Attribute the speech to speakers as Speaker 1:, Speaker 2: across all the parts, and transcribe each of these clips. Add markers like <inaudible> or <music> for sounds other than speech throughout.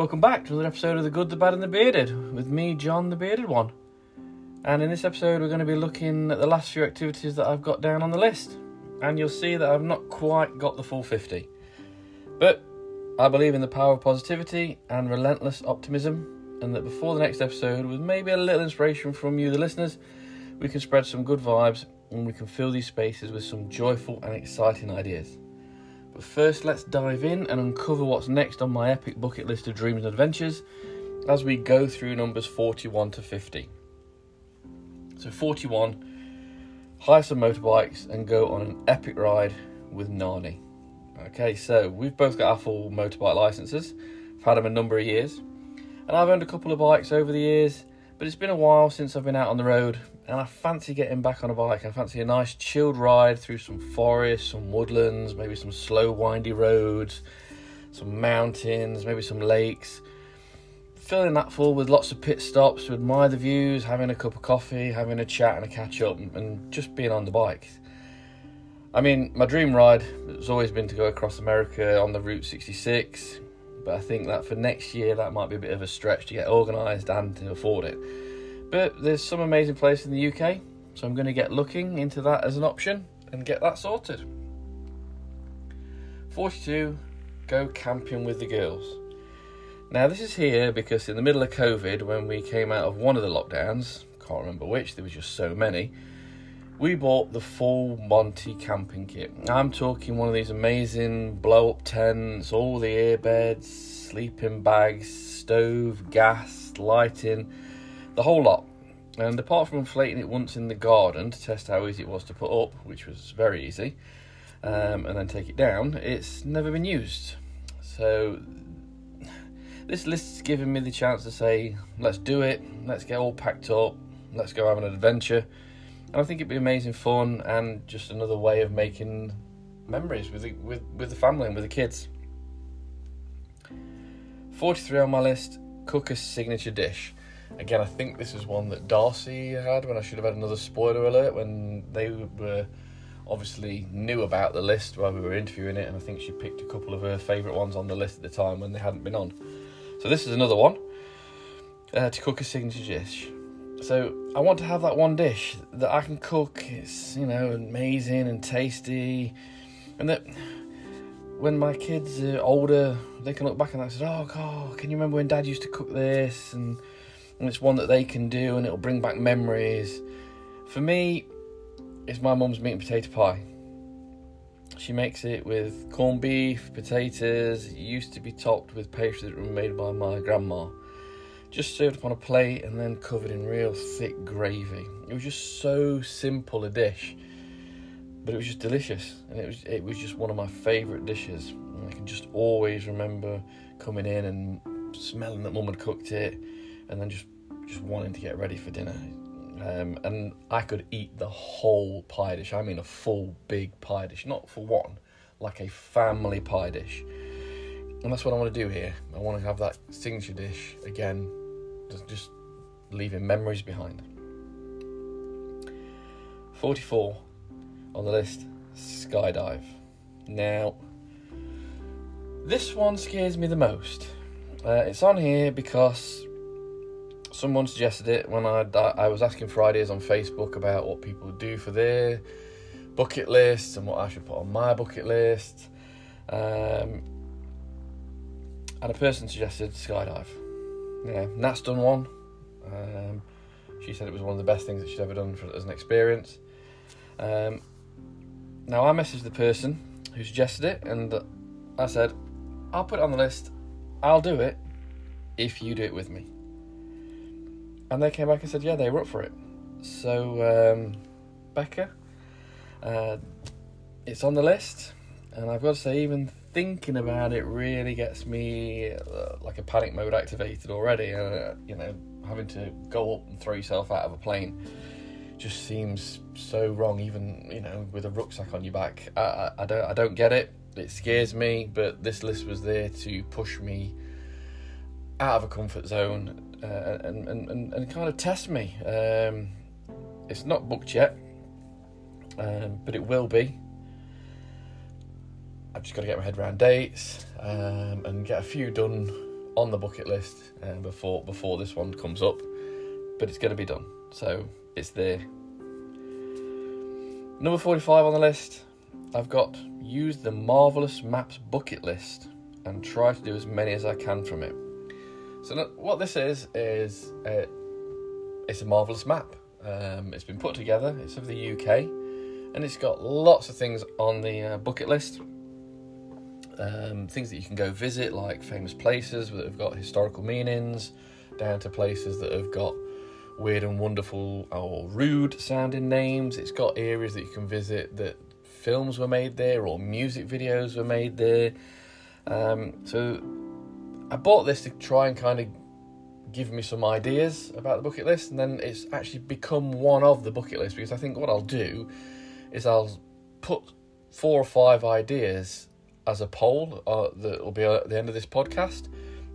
Speaker 1: Welcome back to another episode of The Good, the Bad, and the Bearded with me, John, the Bearded One. And in this episode, we're going to be looking at the last few activities that I've got down on the list. And you'll see that I've not quite got the full 50. But I believe in the power of positivity and relentless optimism, and that before the next episode, with maybe a little inspiration from you, the listeners, we can spread some good vibes and we can fill these spaces with some joyful and exciting ideas. But first, let's dive in and uncover what's next on my epic bucket list of dreams and adventures as we go through numbers 41 to 50. So, 41, hire some motorbikes and go on an epic ride with Nani. Okay, so we've both got our full motorbike licenses. I've had them a number of years, and I've owned a couple of bikes over the years, but it's been a while since I've been out on the road, and I fancy getting back on a bike. I fancy a nice chilled ride through some forests, some woodlands, maybe some slow, windy roads, some mountains, maybe some lakes. Filling that full with lots of pit stops to admire the views, having a cup of coffee, having a chat and a catch up, and just being on the bike. I mean, my dream ride has always been to go across America on the Route 66, but I think that for next year that might be a bit of a stretch to get organised and to afford it. But there's some amazing places in the UK, so I'm going to get looking into that as an option and get that sorted. 42, go camping with the girls. Now, this is here because in the middle of COVID, when we came out of one of the lockdowns, can't remember which, there was just so many we bought the full Monty camping kit. I'm talking one of these amazing blow up tents, all the earbeds, sleeping bags, stove, gas, lighting, the whole lot. And apart from inflating it once in the garden to test how easy it was to put up, which was very easy, um, and then take it down, it's never been used. So this list's given me the chance to say, let's do it, let's get all packed up, let's go have an adventure I think it'd be amazing fun and just another way of making memories with the, with with the family and with the kids. Forty three on my list. Cook a signature dish. Again, I think this is one that Darcy had when I should have had another spoiler alert when they were obviously knew about the list while we were interviewing it, and I think she picked a couple of her favourite ones on the list at the time when they hadn't been on. So this is another one uh, to cook a signature dish. So I want to have that one dish that I can cook. It's you know amazing and tasty, and that when my kids are older, they can look back and they say, "Oh God, can you remember when Dad used to cook this?" And, and it's one that they can do, and it'll bring back memories. For me, it's my mum's meat and potato pie. She makes it with corned beef, potatoes. It used to be topped with pastry that was made by my grandma just served up on a plate and then covered in real thick gravy. It was just so simple a dish, but it was just delicious, and it was it was just one of my favourite dishes. And I can just always remember coming in and smelling that mum had cooked it, and then just just wanting to get ready for dinner. Um, and I could eat the whole pie dish. I mean, a full big pie dish, not for one, like a family pie dish. And that's what I want to do here. I want to have that signature dish again just leaving memories behind. 44 on the list skydive. Now, this one scares me the most. Uh, it's on here because someone suggested it when I, I was asking Fridays on Facebook about what people do for their bucket lists and what I should put on my bucket list. Um, and a person suggested skydive yeah, Nat's done one. Um, she said it was one of the best things that she's ever done for, as an experience. Um, now I messaged the person who suggested it, and I said, "I'll put it on the list. I'll do it if you do it with me." And they came back and said, "Yeah, they were up for it." So, um, Becca, uh, it's on the list, and I've got to say, even thinking about it really gets me uh, like a panic mode activated already. Uh, you know, having to go up and throw yourself out of a plane just seems so wrong. Even you know, with a rucksack on your back, I, I, I don't I don't get it. It scares me. But this list was there to push me out of a comfort zone uh, and, and, and, and kind of test me. Um, it's not booked yet, um, but it will be. I've just got to get my head around dates um, and get a few done on the bucket list uh, before before this one comes up, but it's going to be done. So it's there. Number 45 on the list, I've got use the Marvelous Maps bucket list and try to do as many as I can from it. So what this is is uh, it's a marvelous map. Um, it's been put together. It's of the UK, and it's got lots of things on the uh, bucket list. Um, things that you can go visit, like famous places that have got historical meanings, down to places that have got weird and wonderful or rude sounding names. It's got areas that you can visit that films were made there or music videos were made there. Um, so I bought this to try and kind of give me some ideas about the bucket list, and then it's actually become one of the bucket list because I think what I'll do is I'll put four or five ideas as a poll uh, that will be at the end of this podcast.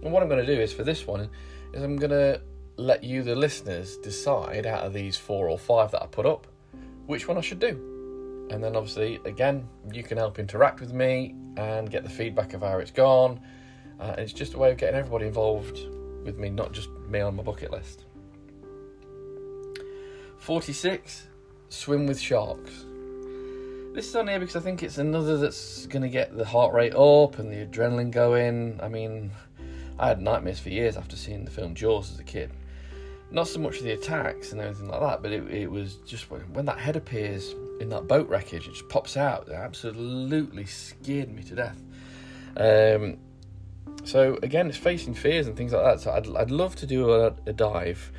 Speaker 1: And what I'm going to do is for this one is I'm going to let you, the listeners, decide out of these four or five that I put up which one I should do. And then obviously, again, you can help interact with me and get the feedback of how it's gone. Uh, it's just a way of getting everybody involved with me, not just me on my bucket list. 46 Swim with Sharks. This is on here because I think it's another that's going to get the heart rate up and the adrenaline going. I mean, I had nightmares for years after seeing the film Jaws as a kid. Not so much the attacks and everything like that, but it, it was just when, that head appears in that boat wreckage, it just pops out. It absolutely scared me to death. Um, so again, it's facing fears and things like that. So I'd, I'd love to do a, a dive.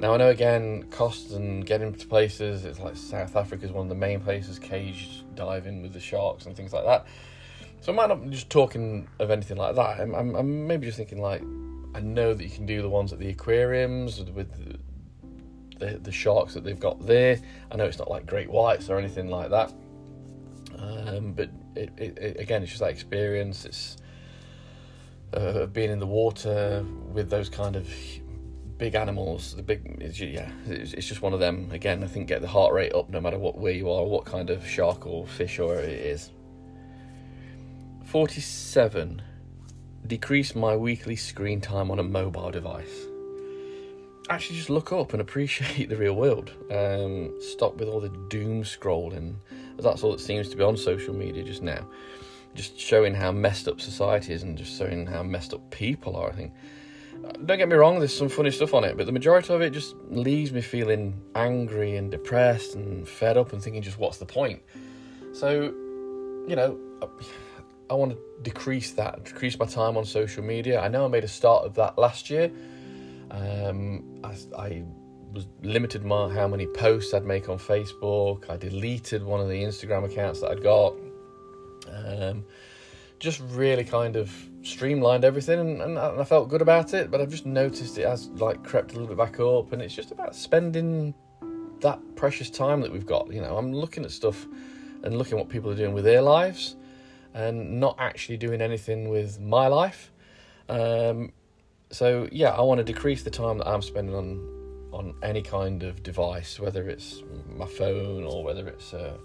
Speaker 1: Now I know again costs and getting to places. It's like South Africa is one of the main places, cage diving with the sharks and things like that. So I might not be just talking of anything like that. I'm, I'm, I'm maybe just thinking like I know that you can do the ones at the aquariums with the, the, the sharks that they've got there. I know it's not like great whites or anything like that, um, but it, it, it, again, it's just that experience. It's uh, being in the water with those kind of big animals. The big, yeah, it's, it's, just one of them. Again, I think get the heart rate up no matter what where you are, what kind of shark or fish or it is. Forty-seven. Decrease my weekly screen time on a mobile device. Actually, just look up and appreciate <laughs> the real world. Um, stop with all the doom scrolling. That's all that seems to be on social media just now just showing how messed up society is and just showing how messed up people are. I think. Don't get me wrong, there's some funny stuff on it, but the majority of it just leaves me feeling angry and depressed and fed up and thinking, just what's the point? So, you know, I want to decrease that, decrease my time on social media. I know I made a start of that last year. Um, I, I was limited my how many posts I'd make on Facebook. I deleted one of the Instagram accounts that I'd got. Um, just really kind of streamlined everything and, and, I felt good about it, but I've just noticed it has like crept a little bit back up and it's just about spending that precious time that we've got. You know, I'm looking at stuff and looking what people are doing with their lives and not actually doing anything with my life. Um, so yeah, I want to decrease the time that I'm spending on on any kind of device, whether it's my phone or whether it's a,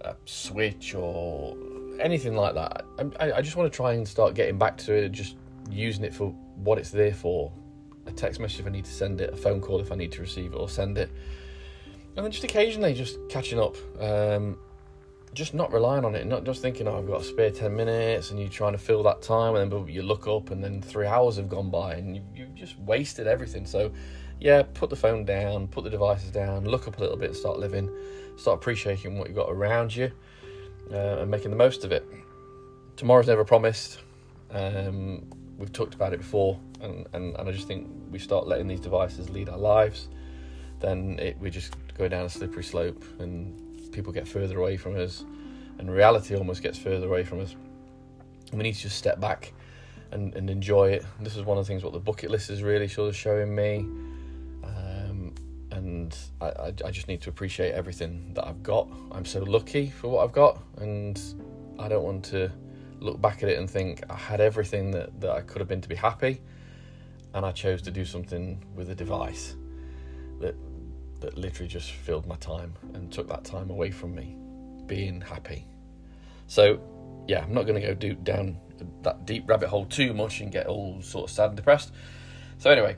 Speaker 1: a Switch or anything like that. I, I just want to try and start getting back to it, just using it for what it's there for. A text message if I need to send it, a phone call if I need to receive it or send it, and then just occasionally just catching up. Um, just not relying on it, not just thinking, oh, I've got a spare 10 minutes and you're trying to fill that time, and then you look up and then three hours have gone by and you, you've just wasted everything. So, yeah, put the phone down, put the devices down, look up a little bit, start living, start appreciating what you've got around you uh, and making the most of it. Tomorrow's never promised. Um, we've talked about it before, and, and, and I just think we start letting these devices lead our lives, then it, we just go down a slippery slope, and people get further away from us, and reality almost gets further away from us. We need to just step back and, and enjoy it. This is one of the things what the bucket list is really sort of showing me and I, I, just need to appreciate everything that I've got. I'm so lucky for what I've got, and I don't want to look back at it and think I had everything that, that I could have been to be happy, and I chose to do something with a device that that literally just filled my time and took that time away from me being happy. So, yeah, I'm not going to go do, down that deep rabbit hole too much and get all sort of sad and depressed. So anyway,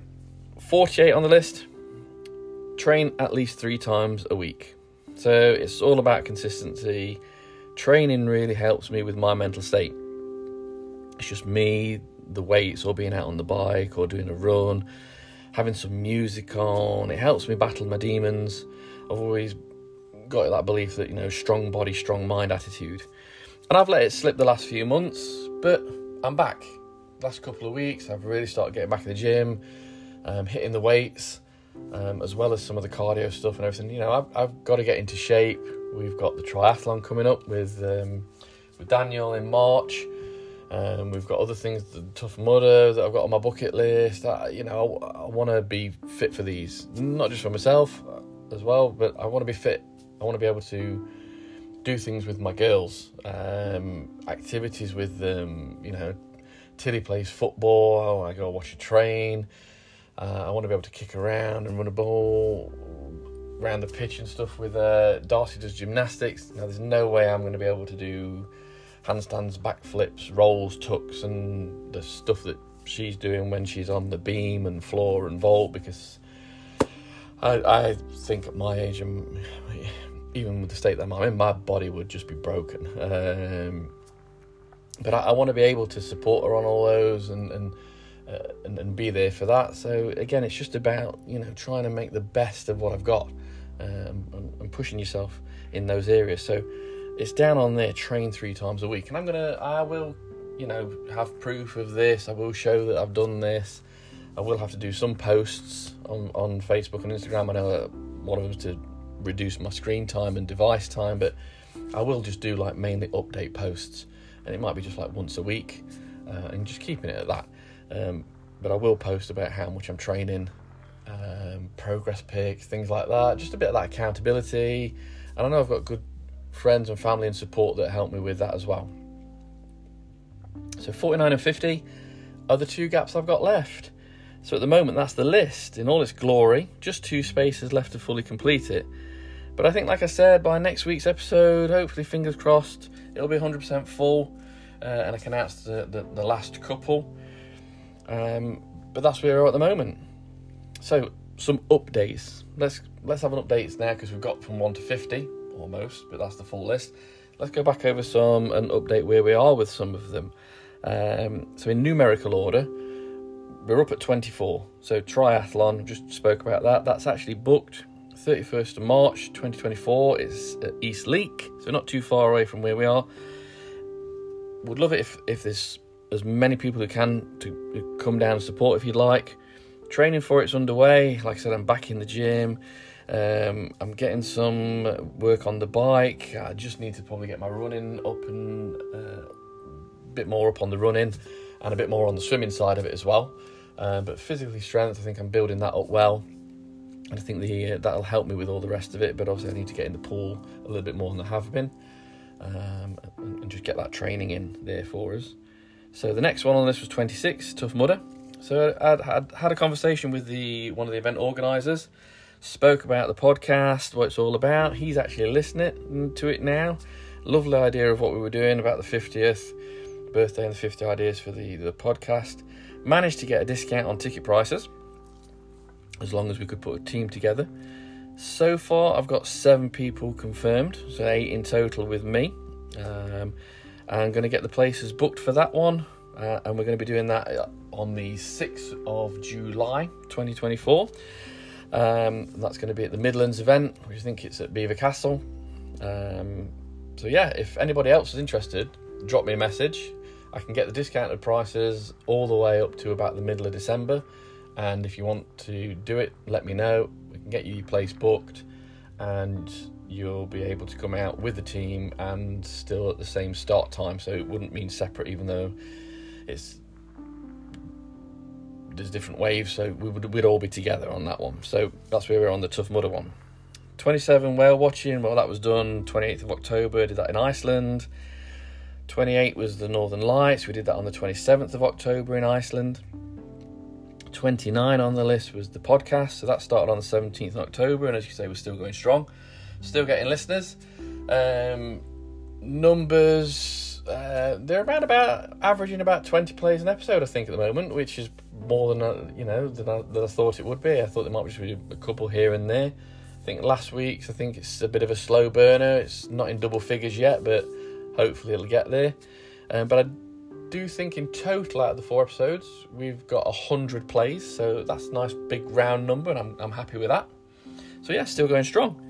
Speaker 1: 48 on the list. Train at least three times a week. So it's all about consistency. Training really helps me with my mental state. It's just me, the weights, or being out on the bike, or doing a run, having some music on. It helps me battle my demons. I've always got that belief that, you know, strong body, strong mind attitude. And I've let it slip the last few months, but I'm back. Last couple of weeks, I've really started getting back in the gym, um, hitting the weights, um, as well as some of the cardio stuff and everything. You know, I've, I've got to get into shape. We've got the triathlon coming up with um, with Daniel in March. Um, we've got other things, the Tough Mudder that I've got on my bucket list. I, you know, I, I want to be fit for these, not just for myself uh, as well, but I want to be fit. I want to be able to do things with my girls, um, activities with them. You know, Tilly plays football. I go watch a train. Uh, I want to be able to kick around and run a ball around the pitch and stuff with uh, Darcy does gymnastics. Now, there's no way I'm going to be able to do handstands, backflips, rolls, tucks, and the stuff that she's doing when she's on the beam and floor and vault because I, I think at my age, I'm, even with the state that I'm in, my body would just be broken. Um, but I, I want to be able to support her on all those and and, uh, and, and be there for that. So again, it's just about you know trying to make the best of what I've got um, and, and pushing yourself in those areas. So it's down on there train three times a week. And i'm gonna i will you know have proof of this. I will show that i've done this. I will have to do some posts on on facebook and instagram. I know one of them's to reduce my screen time and device time but i will just do like mainly update posts. And it might be just like once a week uh, and just keeping it at that um, but i will post about how much i'm training um, progress pics things like that just a bit of that accountability and i know i've got good friends and family and support that help me with that as well. So 49 and 50 are the two gaps I've got left. So at the moment, that's the list in all its glory. Just two spaces left to fully complete it. But I think, like I said, by next week's episode, hopefully, fingers crossed, it'll be 100% full uh, and I can announce the, the, the last couple. Um, but that's where we're at the moment. So, some updates. Let's let's have an updates now because we've got from 1 to 50 almost, but that's the full list. Let's go back over some and update where we are with some of them. Um, so, in numerical order, we're up at 24. So, triathlon, just spoke about that. That's actually booked 31st of March 2024. It's at East Leake, so not too far away from where we are. Would love it if, if there's as many people who can to come down and support if you'd like. Training for it's underway. Like I said, I'm back in the gym. Um, I'm getting some work on the bike. I just need to probably get my running up and uh, a bit more up on the running and a bit more on the swimming side of it as well. Uh, but physically strength, I think I'm building that up well. And I think the uh, that'll help me with all the rest of it. But obviously, I need to get in the pool a little bit more than I have been, um, and, and just get that training in there for us. So the next one on this was 26, Tough Mudder. So I'd had a conversation with the one of the event organisers spoke about the podcast, what it's all about. He's actually listening to it now. Lovely idea of what we were doing about the 50th birthday and the 50 ideas for the, the podcast. Managed to get a discount on ticket prices as long as we could put a team together. So far, I've got seven people confirmed, so eight in total with me. Um, I'm going to get the places booked for that one, uh, and we're going to be doing that on the 6th of July 2024. Um, that's going to be at the Midlands event, which I think it's at Belvoir Castle. Um, so yeah, if anybody else is interested, drop me a message. I can get the discounted prices all the way up to about the middle of December. And if you want to do it, let me know. We can get you your place booked, and you'll be able to come out with the team and still at the same start time. So it wouldn't mean separate, even though it's there's different waves, so we would we'd all be together on that one. So that's where we're on the Tough Mudder one. 27 whale watching, well that was done 28th of October, did that in Iceland. 28 was the Northern Lights, we did that on the 27th of October in Iceland. 29 on the list was the podcast, so that started on the 17th of October, and as you say, we're still going strong, still getting listeners. Um, numbers. Uh, they're around about averaging about twenty plays an episode, I think, at the moment, which is more than I, you know than I, than I thought it would be. I thought there might just be a couple here and there. I think last week's, I think it's a bit of a slow burner. It's not in double figures yet, but hopefully it'll get there. Um, but I do think in total out of the four episodes, we've got a hundred plays, so that's a nice big round number, and I'm I'm happy with that. So yeah, still going strong.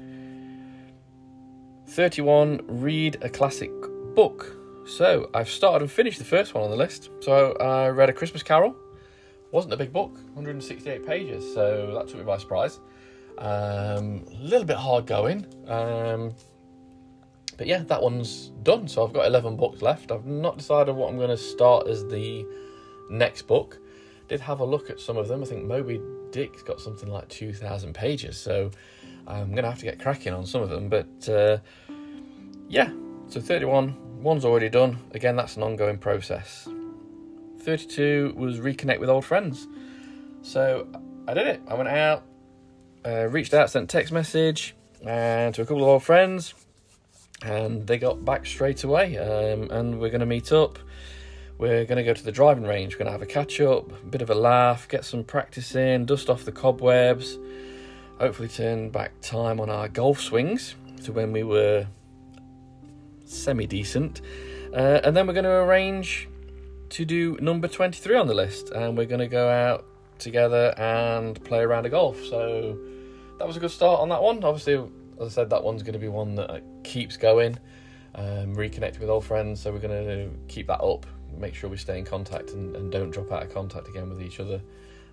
Speaker 1: 31 read a classic book. So i've started and finished the first one on the list. So i read a christmas carol. Wasn't a big book 168 pages so that took me by surprise. Um, a little bit hard going um, but yeah that one's done. So i've got 11 books left. I've not decided what i'm going to start as the next book. Did have a look at some of them. I think moby dick's got something like 2000 pages so I'm going to have to get cracking on some of them, but uh, yeah, so 31, one's already done. Again, that's an ongoing process. 32 was reconnect with old friends. So I did it. I went out, uh, reached out, sent text message and to a couple of old friends, and they got back straight away. Um, and we're going to meet up. We're going to go to the driving range. We're going to have a catch up, a bit of a laugh, get some practice in, dust off the cobwebs hopefully turn back time on our golf swings to when we were semi decent. Uh, and then we're going to arrange to do number 23 on the list, and we're going to go out together and play around of golf. So that was a good start on that one. Obviously, as I said, that one's going to be one that keeps going, um, reconnect with old friends. So we're going to keep that up, make sure we stay in contact and, and don't drop out of contact again with each other.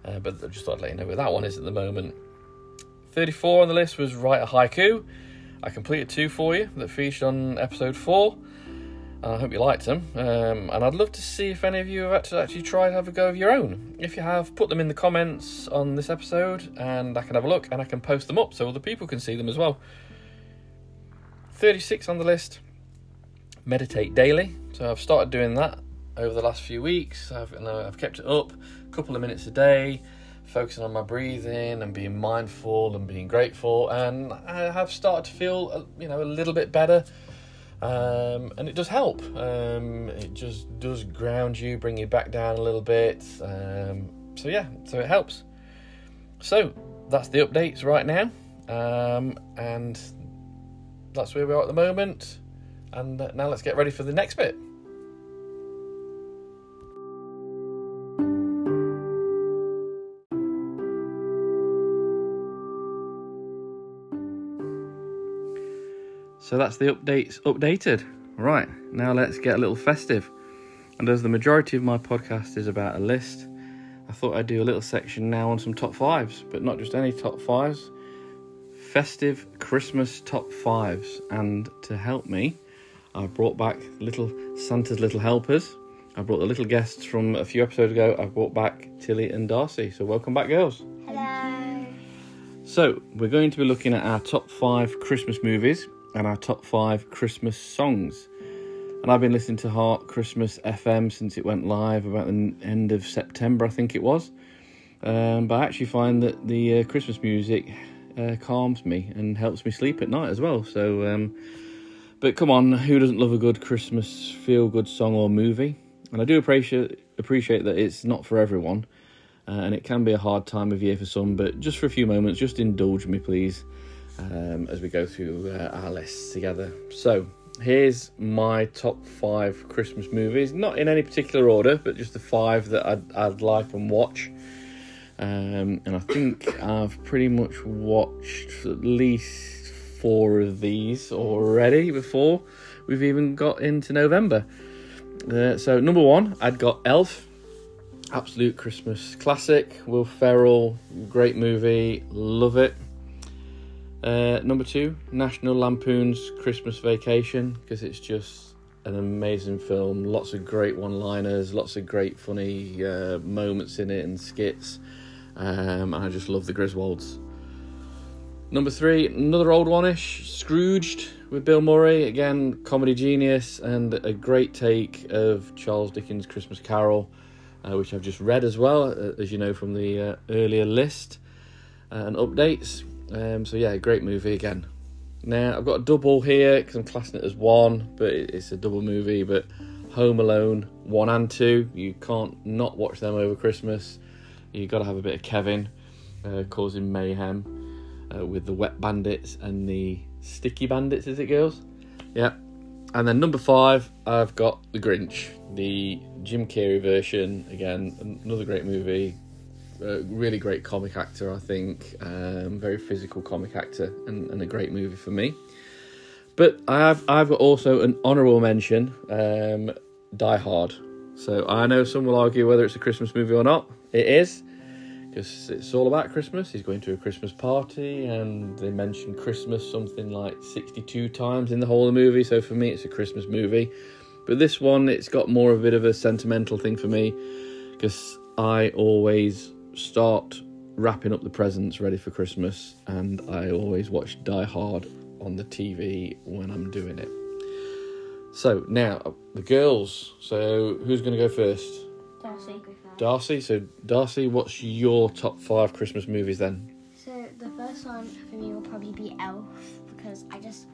Speaker 1: Uh, but I just thought I'd let you know where that one is at the moment. 34 on the list was Write a Haiku. I completed two for you that featured on episode 4. I hope you liked them. Um, and I'd love to see if any of you have actually, actually tried to have a go of your own. If you have, put them in the comments on this episode and I can have a look and I can post them up so other people can see them as well. 36 on the list meditate daily. So I've started doing that over the last few weeks. I've, I've kept it up a couple of minutes a day focusing on my breathing and being mindful and being grateful. And I have started to feel uh, you know a little bit better. Um, and it does help. Um, it just does ground you bring you back down a little bit. Um, so yeah so it helps. So that's the updates right now. Um, and that's where we are at the moment. And uh, now let's get ready for the next bit So that's the updates updated. Right, now let's get a little festive. And as the majority of my podcast is about a list, I thought I'd do a little section now on some top fives, but not just any top fives, festive Christmas top fives. And to help me, I brought back little Santa's little helpers. I brought the little guests from a few episodes ago. I brought back Tilly and Darcy. So welcome back, girls.
Speaker 2: Hello.
Speaker 1: So we're going to be looking at our top five Christmas movies and our top five Christmas songs. And I've been listening to Heart Christmas FM since it went live about the end of September, I think it was. Um, but I actually find that the uh, Christmas music uh, calms me and helps me sleep at night as well. So, um, but come on, who doesn't love a good Christmas feel good song or movie? And I do appreciate appreciate that it's not for everyone, uh, and it can be a hard time of year for some. But just for a few moments, just indulge me, please um, as we go through uh, our lists together. So, here's my top five Christmas movies, not in any particular order, but just the five that I'd, I'd like and watch. Um, and I think I've pretty much watched at least four of these already before we've even got into November. Uh, so, number one, I'd got Elf. Absolute Christmas classic. Will Ferrell, great movie, love it. Uh, number two, National Lampoon's Christmas Vacation, because it's just an amazing film. Lots of great one liners, lots of great funny uh, moments in it and skits. Um, and I just love the Griswolds. Number three, another old one ish, Scrooged with Bill Murray. Again, comedy genius and a great take of Charles Dickens' Christmas Carol, uh, which I've just read as well, uh, as you know from the uh, earlier list uh, and updates. Um, so yeah, great movie again. Now I've got a double here because I'm classing it as one, but it's a double movie. But Home Alone 1 and 2. You can't not watch them over Christmas. you got to have a bit of Kevin uh, causing mayhem uh, with the wet bandits and the sticky bandits, is it, girls? Yeah. And then number five, I've got The Grinch, the Jim Carrey version. Again, another great movie. A really great comic actor, I think. Um, very physical comic actor, and, and a great movie for me. But I have I've got also an honourable mention, um, Die Hard. So I know some will argue whether it's a Christmas movie or not. It is because it's all about Christmas. He's going to a Christmas party, and they mention Christmas something like sixty-two times in the whole of the movie. So for me, it's a Christmas movie. But this one, it's got more of a bit of a sentimental thing for me because I always start wrapping up the presents ready for Christmas, and I always watch Die Hard on the TV when I'm doing it. So now the girls. So who's going to go first?
Speaker 2: Darcy.
Speaker 1: Darcy. So Darcy, what's your top five Christmas movies then?
Speaker 2: So the first one for me will probably be Elf because I just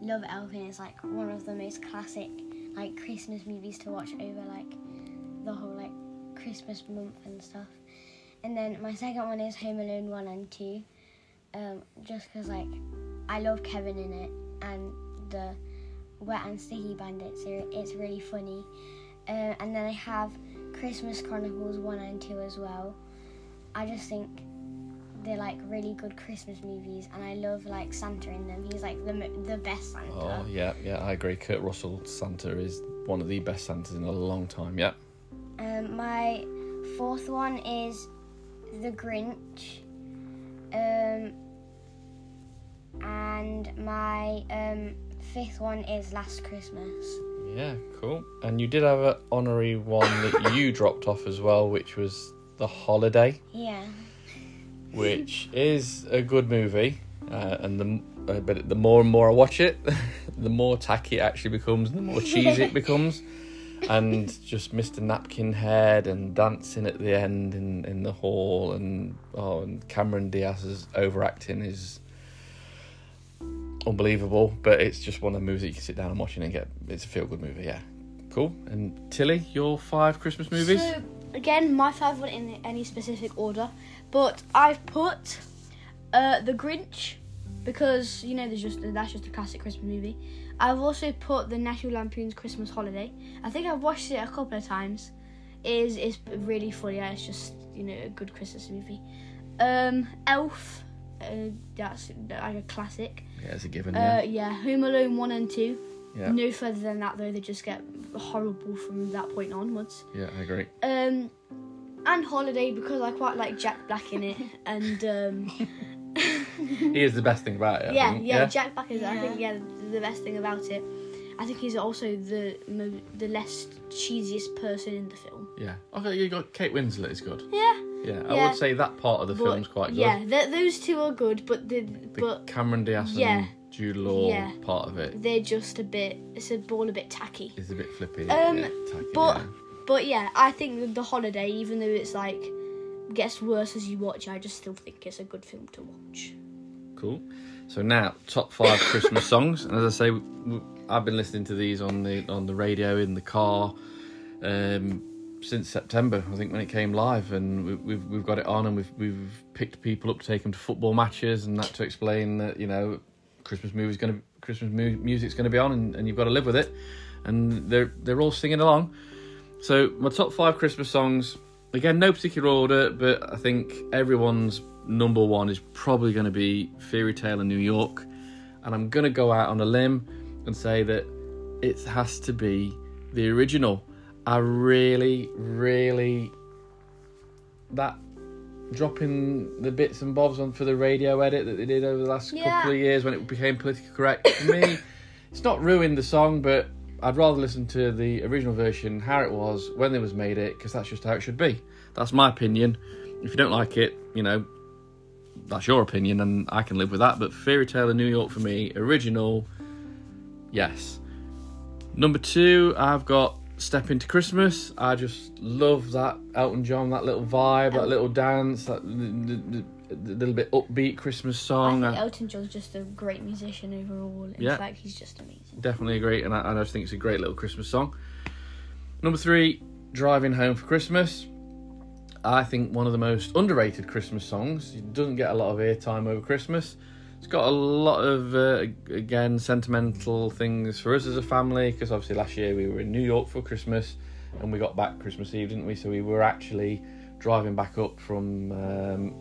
Speaker 2: love Elf and it's like one of the most classic like Christmas movies to watch over like the whole like Christmas month and stuff. And then my second one is Home Alone one and two, um, just because like I love Kevin in it and the wet and sticky bandits. So it's really funny. Uh, and then I have Christmas Chronicles 1 and 2 as well. I just think they're like really good Christmas movies, and I love like Santa in them. He's like the the best Santa.
Speaker 1: Oh yeah, yeah, I agree. Kurt Russell Santa is one of the best Santas in a long time. Yeah.
Speaker 2: Um, my fourth one is The Grinch. Um, and my um, fifth one is Last Christmas.
Speaker 1: Yeah, cool. And you did have an honorary one that <laughs> you dropped off as well, which was The Holiday.
Speaker 2: Yeah.
Speaker 1: Which is a good movie, uh, and the uh, but the more and more I watch it, <laughs> the more tacky it actually becomes, and the more cheesy it <laughs> becomes. And just Mr. Napkin Head and dancing at the end in, in the hall, and oh, and Cameron Diaz's overacting is unbelievable. But it's just one of the movies that you can sit down and watch and get. It's a feel good movie, yeah. Cool. And Tilly, your five Christmas movies?
Speaker 3: So again, my five weren't in any specific order, but I've put uh, the Grinch because you know there's just that's just a classic Christmas movie. I've also put the National Lampoon's Christmas Holiday. I think I've watched it a couple of times. It is is really funny. It's just you know a good Christmas movie. Um, Elf, uh, that's like a classic.
Speaker 1: Yeah, it's a given.
Speaker 3: Uh,
Speaker 1: Yeah.
Speaker 3: yeah, Home Alone one and two.
Speaker 1: yeah.
Speaker 3: No further than that though. They just get horrible from that point onwards.
Speaker 1: Yeah, I agree.
Speaker 3: Um, and Holiday because I quite like Jack Black in it, <laughs> and um,
Speaker 1: He is the best thing about it. I
Speaker 3: yeah,
Speaker 1: think.
Speaker 3: yeah, Jack Black is I think
Speaker 2: Yeah.
Speaker 3: yeah the best thing about it. I think he's also the mo- the less cheesiest person in the film.
Speaker 1: Yeah. Okay, you got Kate Winslet is good.
Speaker 3: Yeah,
Speaker 1: Yeah, I
Speaker 3: Yeah.
Speaker 1: would say that part of the
Speaker 3: but-
Speaker 1: film's quite good.
Speaker 3: Yeah, th- those two are good, but the
Speaker 1: The
Speaker 3: but
Speaker 1: Cameron Diaz
Speaker 3: yeah.
Speaker 1: and Jude Law
Speaker 3: Yeah.
Speaker 1: part of it
Speaker 3: they're just a bit. It's a ball a bit tacky.
Speaker 1: is a bit flippy.
Speaker 3: Um,
Speaker 1: yeah, tacky,
Speaker 3: but-
Speaker 1: yeah.
Speaker 3: But yeah, I think the- the holiday, even though it's like gets worse as you watch, I just still think it's a good film to watch.
Speaker 1: Cool. So now, top five Christmas <laughs> songs, and as I say, I've been listening to these on the on the radio in the car um, since September. I think when it came live, and we, we've we've got it on, and we've we've picked people up to take them to football matches, and that to explain that you know Christmas movie's going to Christmas mu- music's going to be on, and, and you've got to live with it, and they're they're all singing along. So my top five Christmas songs, again, no particular order, but I think everyone's number one is probably going to be Fairy Tale in New York, and I'm going to go out on a limb and say that it has to be the original. I really, really that dropping the bits and bobs on for the radio edit that they did over the last
Speaker 3: Yeah.
Speaker 1: couple of years when it became politically correct for me <coughs> it's not ruined the song but i'd rather listen to the original version how it was when they was made it because that's just how it should be. That's my opinion. If you don't like it you know that's your opinion and i can live with that but fairy tale in new york for me original yes. Number two i've got step into christmas. I just love that elton john that little vibe that little dance that the little bit upbeat christmas song
Speaker 3: I think Elton John's just a great musician overall. In
Speaker 1: Yeah.
Speaker 3: fact, he's just amazing.
Speaker 1: definitely agree, and I, and I just think it's a great little Christmas song. Number three, Driving Home for Christmas. I think one of the most underrated Christmas songs. It doesn't get a lot of airtime over Christmas. It's got a lot of, uh, again, sentimental things for us as a family because obviously last year we were in New York for Christmas and we got back Christmas Eve, didn't we? So we were actually driving back up from um,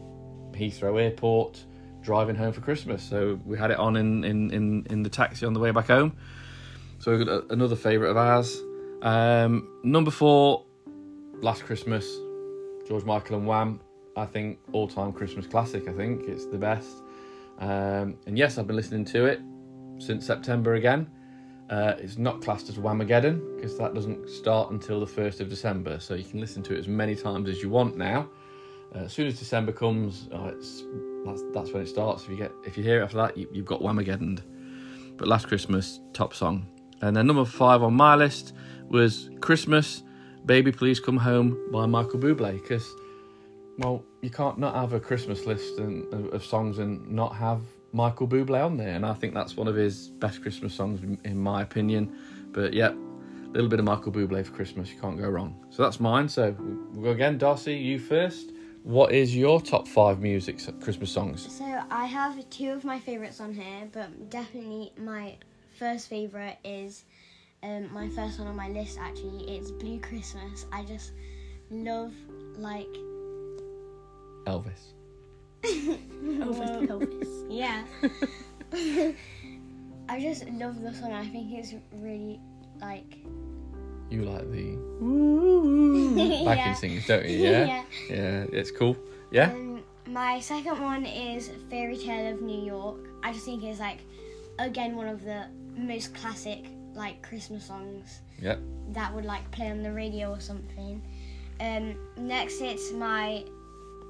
Speaker 1: Heathrow Airport, driving home for Christmas. So we had it on in, in, in, in the taxi on the way back home. So another favourite of ours. Um, number four, Last Christmas, George Michael and Wham. I think all time Christmas classic. I think it's the best. Um, and yes, I've been listening to it since September again. Uh, it's not classed as Whamageddon because that doesn't start until the 1st of December. So you can listen to it as many times as you want now. Uh, as soon as December comes, oh, it's that's, that's when it starts. If you get if you hear it after that, you, have got Whamageddon. But Last Christmas, top song. And then number five on my list was Christmas, Baby Please Come Home by Michael Bublé. Because, well, you can't not have a Christmas list and, of, songs and not have Michael Bublé on there. And I think that's one of his best Christmas songs, in my opinion. But yeah, a little bit of Michael Bublé for Christmas, you can't go wrong. So that's mine. So we'll go again. Darcy, you first. What is your top five music Christmas songs?
Speaker 2: So I have two of my favourites on here, but definitely my first favourite is um, my first one on my list. Actually, it's Blue Christmas. I just love like
Speaker 1: Elvis. <laughs>
Speaker 2: Elvis. Elvis. Yeah. <laughs> <laughs> I just love the song. I think it's really like.
Speaker 1: You like the backing yeah. singers, don't you? <laughs> Yeah? yeah. Yeah, it's cool. Yeah. Um,
Speaker 2: my second one is Fairy Tale of New York. I just think it's like, again, one of the most classic like Christmas songs.
Speaker 1: Yep.
Speaker 2: That would like play on the radio or something. Um, next, it's my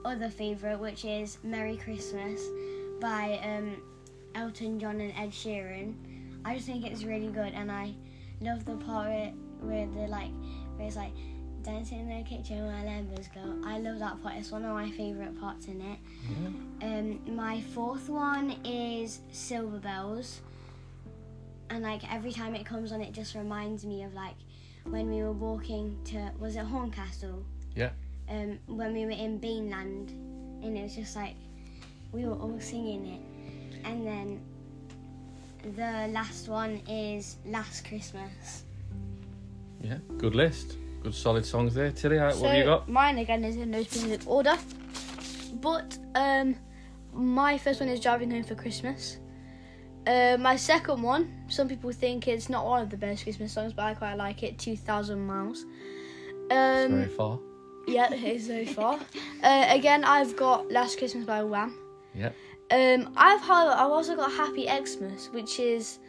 Speaker 2: other favorite, which is "Merry Christmas" by um, Elton John and Ed Sheeran. I just think it's really good, and I love the part where, the like where it's like dancing in the kitchen while embers go. I love that part. It's one of my favourite parts in it. Yeah. Um, my fourth one is Silver Bells and like every time it comes on, it just reminds me of like when we were walking to was it Horncastle?
Speaker 1: Yeah.
Speaker 2: Um, when we were in Beanland, and it was just like we were all singing it, and then the last one is Last Christmas.
Speaker 1: Yeah, good list. Good solid songs there. Tilly, what
Speaker 3: so
Speaker 1: have you got?
Speaker 3: Mine again is in no specific order, but um, my first one is Driving Home for Christmas. Uh, my second one, some people think it's not one of the best Christmas songs, but I quite like it. Two thousand miles.
Speaker 1: Um, it's very far.
Speaker 3: Yeah, it is very far. <laughs> uh, again, I've got Last Christmas by Wham.
Speaker 1: Yeah.
Speaker 3: Um, I've had, I've also got Happy Xmas, which is,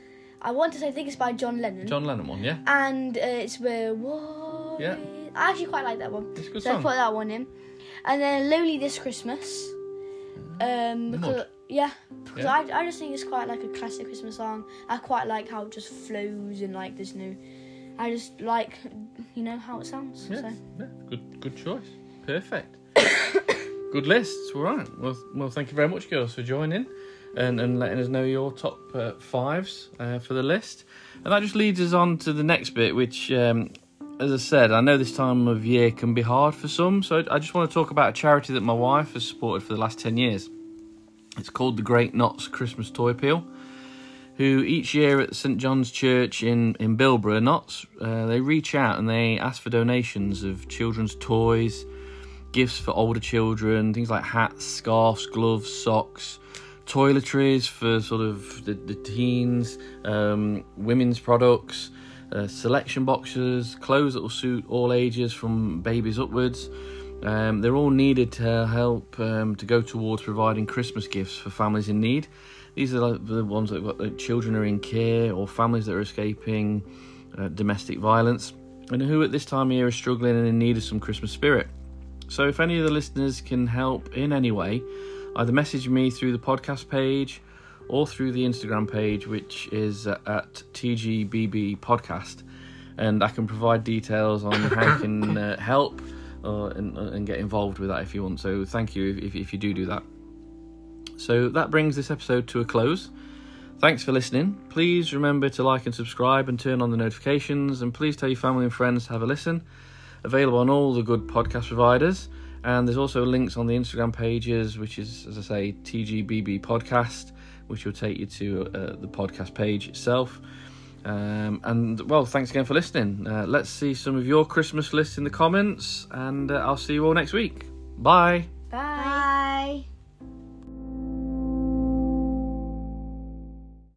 Speaker 3: I want to say, I think it's by John Lennon.
Speaker 1: John Lennon one, yeah.
Speaker 3: And uh, it's where what? Yeah. I actually quite like that one.
Speaker 1: It's a good
Speaker 3: so
Speaker 1: song.
Speaker 3: I put that one in, and then Lonely This Christmas. Um, because yeah, because yeah. I, I just think it's quite like a classic Christmas song. I quite like how it just flows and like there's no. I just like, you know, how it sounds.
Speaker 1: Yeah,
Speaker 3: so.
Speaker 1: yeah. good, good choice. Perfect. <coughs> good lists. All right. Well, well, thank you very much, girls, for joining and, and letting us know your top uh, fives uh, for the list. And that just leads us on to the next bit, which, um, as I said, I know this time of year can be hard for some. So I just want to talk about a charity that my wife has supported for the last 10 years. It's called the Great Notts Christmas Toy Appeal, who each year at St John's Church in, in Bilborough, Notts, uh, they reach out and they ask for donations of children's toys, gifts for older children, things like hats, scarves, gloves, socks, toiletries for sort of the, the teens, um, women's products, uh, selection boxes, clothes that will suit all ages from babies upwards. Um, they're all needed to help um, to go towards providing Christmas gifts for families in need. These are the ones that got that children are in care or families that are escaping uh, domestic violence and who at this time of year are struggling and in need of some Christmas spirit. So, if any of the listeners can help in any way, either message me through the podcast page or through the Instagram page, which is at TGBB Podcast, and I can provide details on how you can <coughs> uh, help uh, and, uh, and, get involved with that if you want. So thank you if, if you do do that. So that brings this episode to a close. Thanks for listening. Please remember to like and subscribe and turn on the notifications. And please tell your family and friends to have a listen. Available on all the good podcast providers. And there's also links on the Instagram pages, which is, as I say, TGBB Podcast, which will take you to uh, the podcast page itself. Um, and well, thanks again for listening. Uh, let's see some of your Christmas lists in the comments, and uh, I'll see you all next week. Bye.
Speaker 3: Bye.